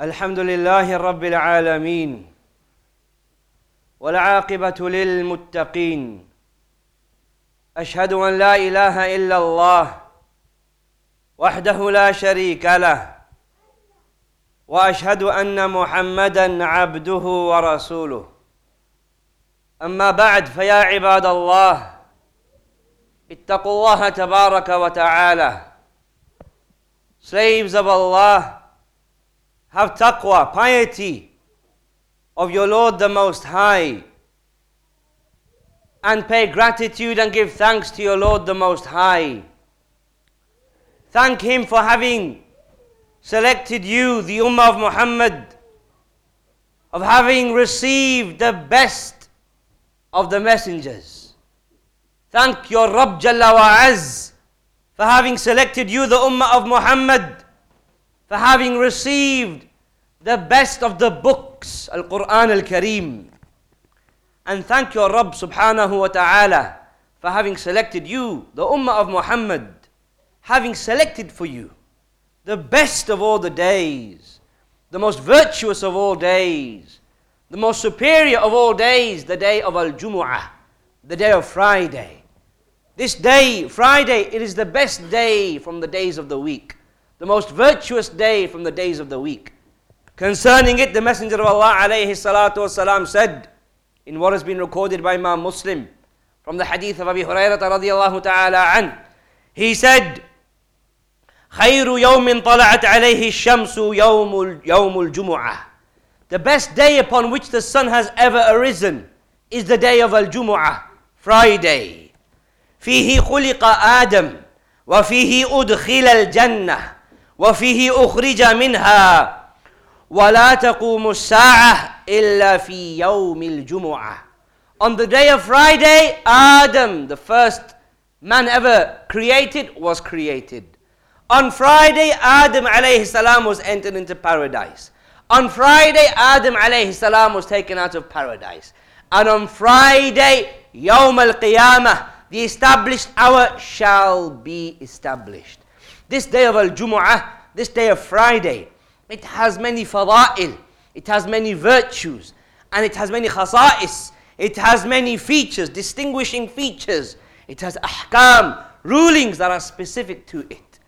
الحمد لله رب العالمين والعاقبة للمتقين. أشهد أن لا إله إلا الله وحده لا شريك له وأشهد أن محمدا عبده ورسوله. أما بعد فيا عباد الله اتقوا الله تبارك وتعالى. Slaves of Allah, have taqwa, piety of your Lord the Most High, and pay gratitude and give thanks to your Lord the Most High. Thank Him for having selected you, the Ummah of Muhammad, of having received the best of the messengers. Thank your Rabb Jalla wa Az for having selected you, the Ummah of Muhammad, for having received the best of the books, Al Quran Al Kareem. And thank your Rabb subhanahu wa ta'ala for having selected you, the Ummah of Muhammad, having selected for you the best of all the days, the most virtuous of all days, the most superior of all days, the day of Al Jumu'ah, the day of Friday. This day, Friday, it is the best day from the days of the week, the most virtuous day from the days of the week. Concerning it, the Messenger of Allah alayhi salatu wasalam, said, in what has been recorded by Imam Muslim, from the hadith of Abi Hurairah radiallahu ta'ala an, he said, خير يوم طلعت عليه الشمس يوم الجمعة. The best day upon which the sun has ever arisen is the day of Al-Jumu'ah, Friday. فيه خلق آدم وفيه أدخل الجنة وفيه أخرج منها ولا تقوم الساعة إلا في يوم الجمعة On the day of Friday, Adam, the first man ever created, was created. On Friday, Adam alayhi salam was entered into paradise. On Friday, Adam alayhi salam was taken out of paradise. And on Friday, Yawm al-Qiyamah, the established hour shall be established. This day of Al Jumu'ah, this day of Friday, it has many fada'il, it has many virtues, and it has many khasa'is, it has many features, distinguishing features, it has ahkam, rulings that are specific to it.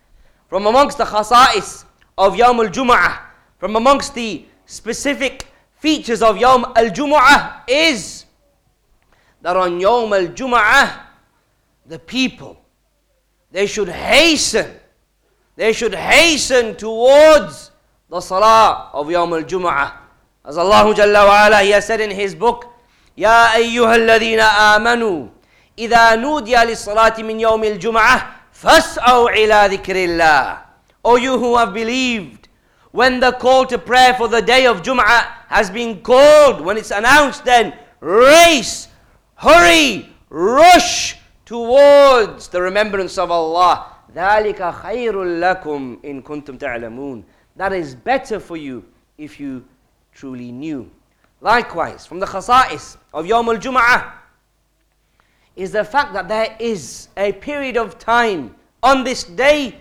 From amongst the khasa'is of Yawm al Jumu'ah, from amongst the specific features of Yawm al Jumu'ah is that on Yawm al Jumu'ah, the people. They should hasten. They should hasten towards the salah of Yawm al-Jum'ah. As Allah Jalla wa ala, He has said in His book, يا أيها الذين آمنوا إذا نودي للصلاة من يوم الجمعة فاسعوا إلى ذكر الله. O you who have believed, when the call to prayer for the day of Jum'ah has been called, when it's announced, then race, hurry, rush towards the remembrance of Allah. ذَلِكَ خَيْرٌ لَكُمْ إِن كُنتُمْ تَعْلَمُونَ that is better for you if you truly knew. Likewise, from the khasa'is of Yawm al-Jum'ah is the fact that there is a period of time on this day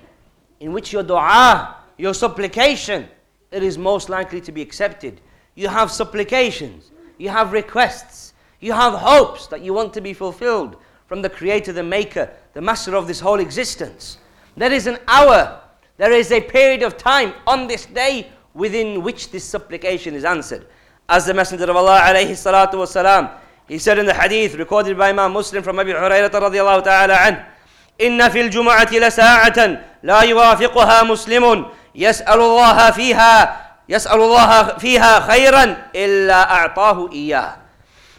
in which your dua, your supplication, it is most likely to be accepted. You have supplications, you have requests, you have hopes that you want to be fulfilled from the Creator, the Maker, the Master of this whole existence. There is an hour, there is a period of time on this day within which this supplication is answered. As the Messenger of Allah alayhi salatu wasalam, he said in the hadith recorded by Imam Muslim from Abi Hurairah radiallahu ta'ala anh, إن في الجمعة لساعة لا يوافقها مسلم يسأل الله فيها يسأل الله فيها خيرا إلا أعطاه إياه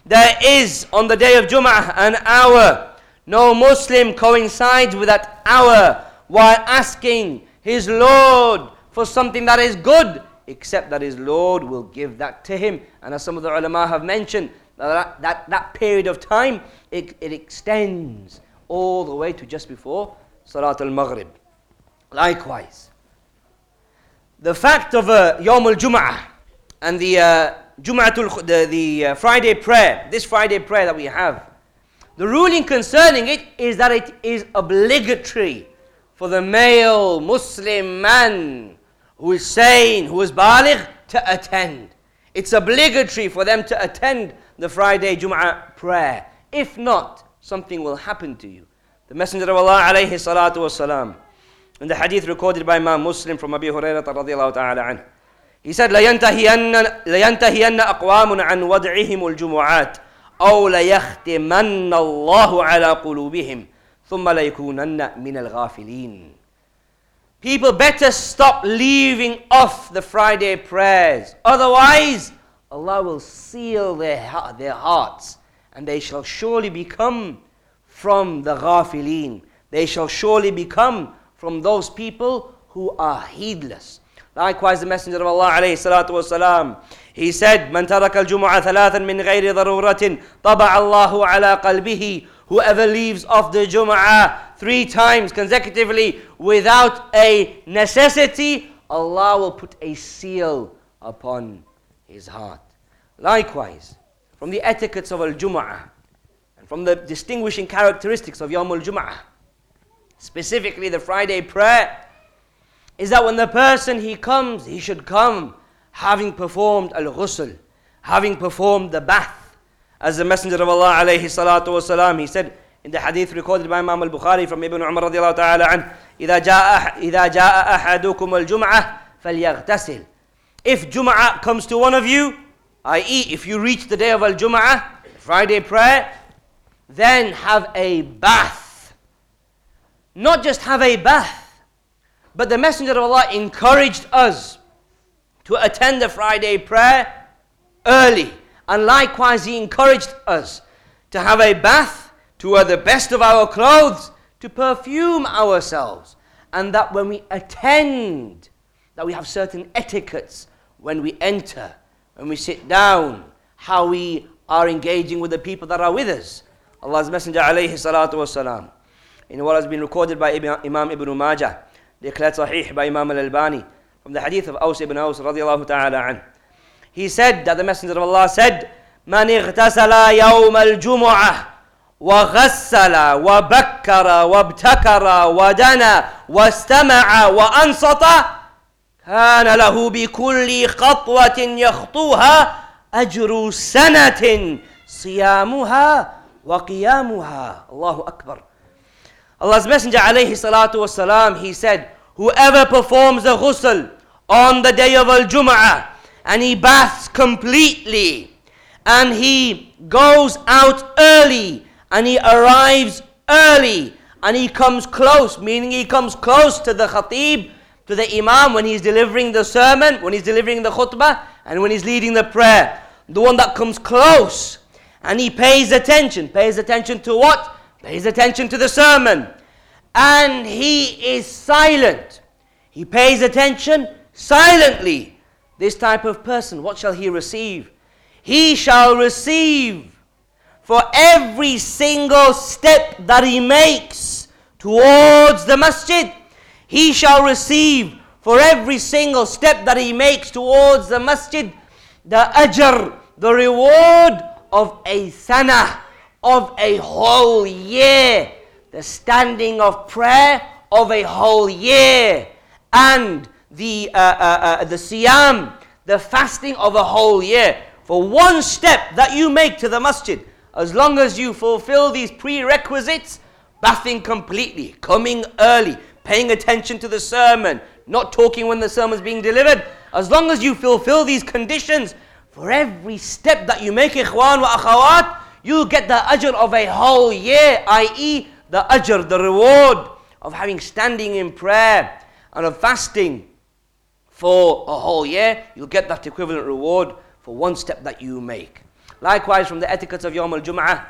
there is on the day of Jum'ah an hour. No Muslim coincides with that hour while asking his Lord for something that is good, except that his Lord will give that to him. And as some of the ulama have mentioned, that, that, that period of time, it, it extends all the way to just before Salat al-Maghrib. Likewise, the fact of uh, Yawm al-Jum'ah and the uh, the, the uh, Friday prayer, this Friday prayer that we have, the ruling concerning it is that it is obligatory for the male Muslim man who is sane, who is baligh, to attend. It's obligatory for them to attend the Friday Jum'ah prayer. If not, something will happen to you. The Messenger of Allah alayhi salatu wasalam, in the hadith recorded by Imam Muslim from Abi Hurairah radiallahu ta'ala anhu, he said, لينتهين, لينتهين أقوام عن وضعهم الجمعات أو ليختمن الله على قلوبهم ثم ليكونن من الغافلين People better stop leaving off the Friday prayers. Otherwise, Allah will seal their, their hearts and they shall surely become from the ghafilin. They shall surely become from those people who are heedless. Likewise, the Messenger of Allah alayhi salatu wasalam, he said, من ترك الجمعة ثلاثا من غير ضرورة طبع الله على قلبه Whoever leaves off the Jum'ah three times consecutively without a necessity, Allah will put a seal upon his heart. Likewise, from the etiquettes of Al Jum'ah and from the distinguishing characteristics of Yawm Al Jum'ah, specifically the Friday prayer, is that when the person he comes, he should come having performed Al Ghusl, having performed the bath as the Messenger of Allah alayhi salatu wasalam, he said in the hadith recorded by Imam al-Bukhari from Ibn Umar radiallahu ta'ala عنه إذا جاء إذا جاء أحدكم الجمعة فليغتسل If Jum'ah comes to one of you, i.e. if you reach the day of Al-Jum'ah, Friday prayer, then have a bath. Not just have a bath, but the Messenger of Allah encouraged us to attend the Friday prayer early. And likewise, he encouraged us to have a bath, to wear the best of our clothes, to perfume ourselves. And that when we attend, that we have certain etiquettes when we enter, when we sit down, how we are engaging with the people that are with us. Allah's Messenger alayhi salatu wasalam. In what has been recorded by Imam Ibn Majah, declared sahih by Imam al-Albani, from the hadith of Aus ibn Aus radiallahu ta'ala anhu. He said that the Messenger of Allah said, من اغتسل يوم الجمعة وغسل وبكر وابتكر ودنا واستمع وأنصت كان له بكل خطوة يخطوها أجر سنة صيامها وقيامها الله أكبر Allah's Messenger alayhi salatu wasalam, he said, Whoever performs the ghusl on the day of Al-Jum'ah and he baths completely and he goes out early and he arrives early and he comes close, meaning he comes close to the khatib, to the imam when he's delivering the sermon, when he's delivering the khutbah, and when he's leading the prayer. The one that comes close and he pays attention. Pays attention to what? Pays attention to the sermon. And he is silent. He pays attention silently this type of person, what shall he receive? He shall receive for every single step that he makes towards the masjid. He shall receive for every single step that he makes towards the masjid the ajr, the reward of a sana, of a whole year, the standing of prayer of a whole year, and the, uh, uh, uh, the siyam, the fasting of a whole year. For one step that you make to the masjid, as long as you fulfill these prerequisites, bathing completely, coming early, paying attention to the sermon, not talking when the sermon is being delivered, as long as you fulfill these conditions, for every step that you make, ikhwan wa akhawat, you get the ajr of a whole year, i.e., the ajr, the reward of having standing in prayer and of fasting for a whole year, you'll get that equivalent reward for one step that you make. Likewise, from the etiquette of Yom al Jum'ah,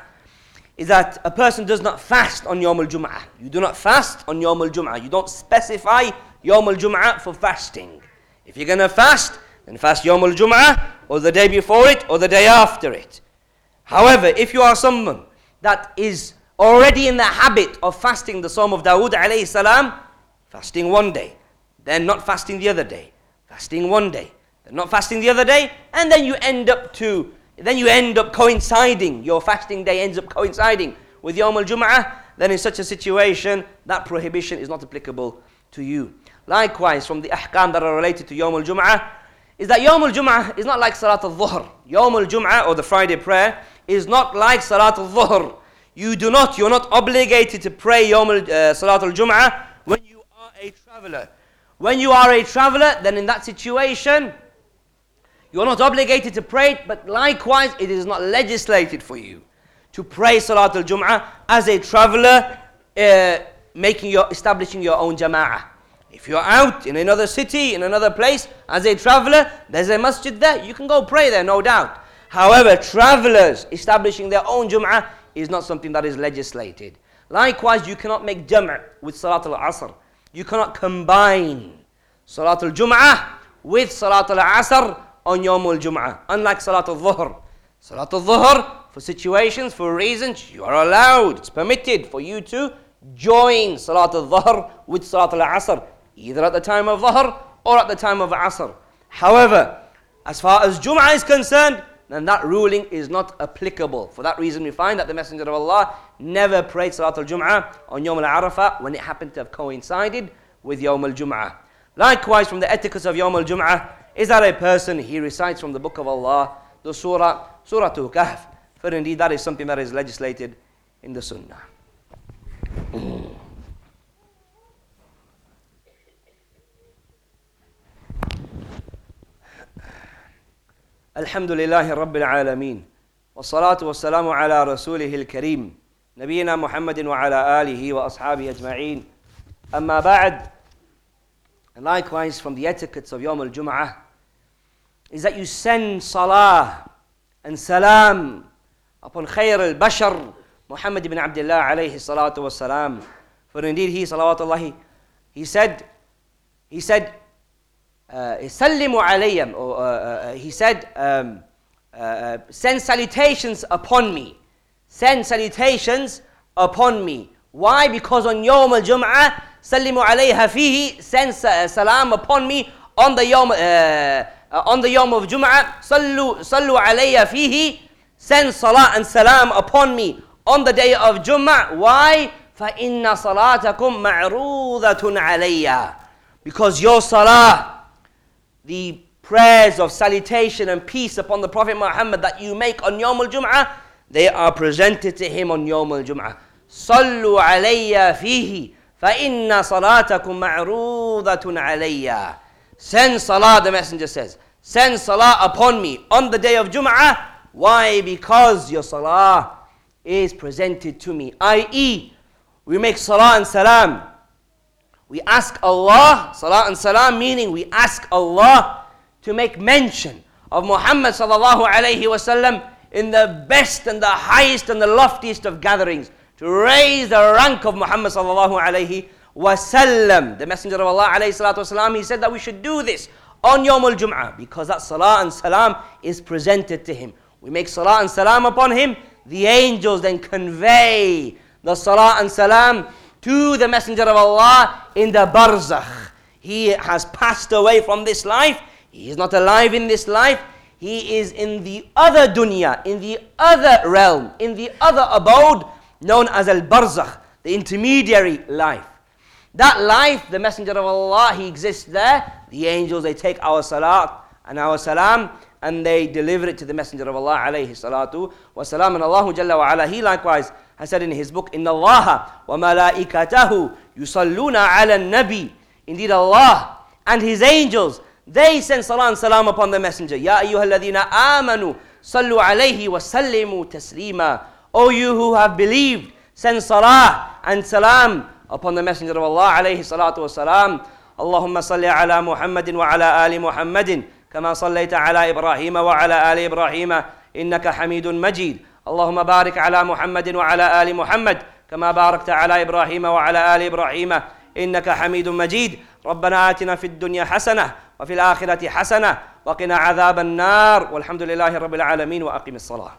is that a person does not fast on Yom al Jum'ah. You do not fast on Yom al Jum'ah. You don't specify Yom al Jum'ah for fasting. If you're going to fast, then fast Yom al Jum'ah, or the day before it, or the day after it. However, if you are someone that is already in the habit of fasting the Sawm of Dawood alayhi salam, fasting one day, then not fasting the other day, fasting one day, then not fasting the other day, and then you end up to then you end up coinciding, your fasting day ends up coinciding with Yom al Jum'ah, then in such a situation, that prohibition is not applicable to you. Likewise, from the ahkam that are related to Yom al Jum'ah, is that Yawm al-Jum'ah is not like Salat al-Dhuhr. Yawm al-Jum'ah or the Friday prayer is not like Salat al-Dhuhr. You do not, you're not obligated to pray Yawm al, uh, Salat al-Jum'ah when you are a traveler. When you are a traveler, then in that situation, you're not obligated to pray but likewise, it is not legislated for you to pray Salat al-Jum'ah as a traveler, uh, making your, establishing your own jama'ah. If you're out in another city, in another place, as a traveler, there's a masjid there, you can go pray there, no doubt. However, travelers establishing their own Jum'ah is not something that is legislated. Likewise, you cannot make Jam' with Salat al-Asr. You cannot combine Salat al-Jum'ah with Salat al-Asr on Yawm al-Jum'ah. Unlike Salat al-Dhuhr. Salat al-Dhuhr, for situations, for reasons, you are allowed, it's permitted for you to join Salat al-Dhuhr with Salat al-Asr, either at the time of Dhuhr or at the time of Asr. However, as far as Jum'ah is concerned, then that ruling is not applicable. For that reason, we find that the Messenger of Allah never prayed Salat al-Jum'ah on Yawm al-Arafah when it happened to have coincided with Yawm al-Jum'ah. Likewise, from the etiquette of Yawm al-Jum'ah is that a person, he recites from the Book of Allah, the Surah, Surah Al-Kahf. For indeed, that is something that is legislated in the Sunnah. الحمد لله رب العالمين والصلاة والسلام على رسوله الكريم نبينا محمد وعلى آله وأصحابه أجمعين. أما بعد and likewise from the etiquettes of يوم الجمعة is that you send صلاة and salam upon خير البشر محمد بن عبد الله عليه الصلاة والسلام. For indeed he صلوات الله he said he said سلموا علي or uh, uh, he said um, uh, send salutations upon me send salutations upon me why because on يوم الجمعة سلموا عليها فيه send salam upon me on the يوم uh, on the يوم of جمعة صلوا صلوا علي فيه send salah and salam upon me on the day of جمعة why فإن صلاتكم معروضة علي because your salah the prayers of salutation and peace upon the Prophet Muhammad that you make on Yawm al-Jum'ah, they are presented to him on Yawm al-Jum'ah. صلوا علي فيه فإن صلاتكم معروضة علي. Send salah, the messenger says. Send salah upon me on the day of Jum'ah. Why? Because your salah is presented to me. I.e., we make salah and salam we ask Allah, salah and salam, meaning we ask Allah to make mention of Muhammad sallallahu alayhi wasallam in the best and the highest and the loftiest of gatherings, to raise the rank of Muhammad sallallahu alayhi wasallam. The Messenger of Allah alayhi wasalam, he said that we should do this on Yawm al-Jum'ah because that salah and salam is presented to him. We make salah and salam upon him. The angels then convey the salah and salam to the Messenger of Allah in the barzakh. He has passed away from this life. He is not alive in this life. He is in the other dunya, in the other realm, in the other abode known as al barzakh, the intermediary life. That life, the Messenger of Allah, he exists there. The angels, they take our salat and our salam and they deliver it to the Messenger of Allah alayhi salatu. And Allah he likewise has said in his book, Inna Allah wa malaikatahu yusalluna ala nabi. Indeed, Allah and his angels, they send salam and salam upon the messenger. Ya ayyuhalladhina amanu sallu alayhi wa sallimu taslima. O you who have believed, send salah and salam upon the messenger of Allah alayhi salatu wa salam. اللهم صل على محمد وعلى آل محمد كما صليت على إبراهيم وعلى آل إبراهيم إنك حميد مجيد اللهم بارك على محمد وعلى آل محمد كما باركت على إبراهيم وعلى آل إبراهيم إنك حميد مجيد. ربنا آتنا في الدنيا حسنة وفي الآخرة حسنة وقنا عذاب النار. والحمد لله رب العالمين وأقم الصلاة.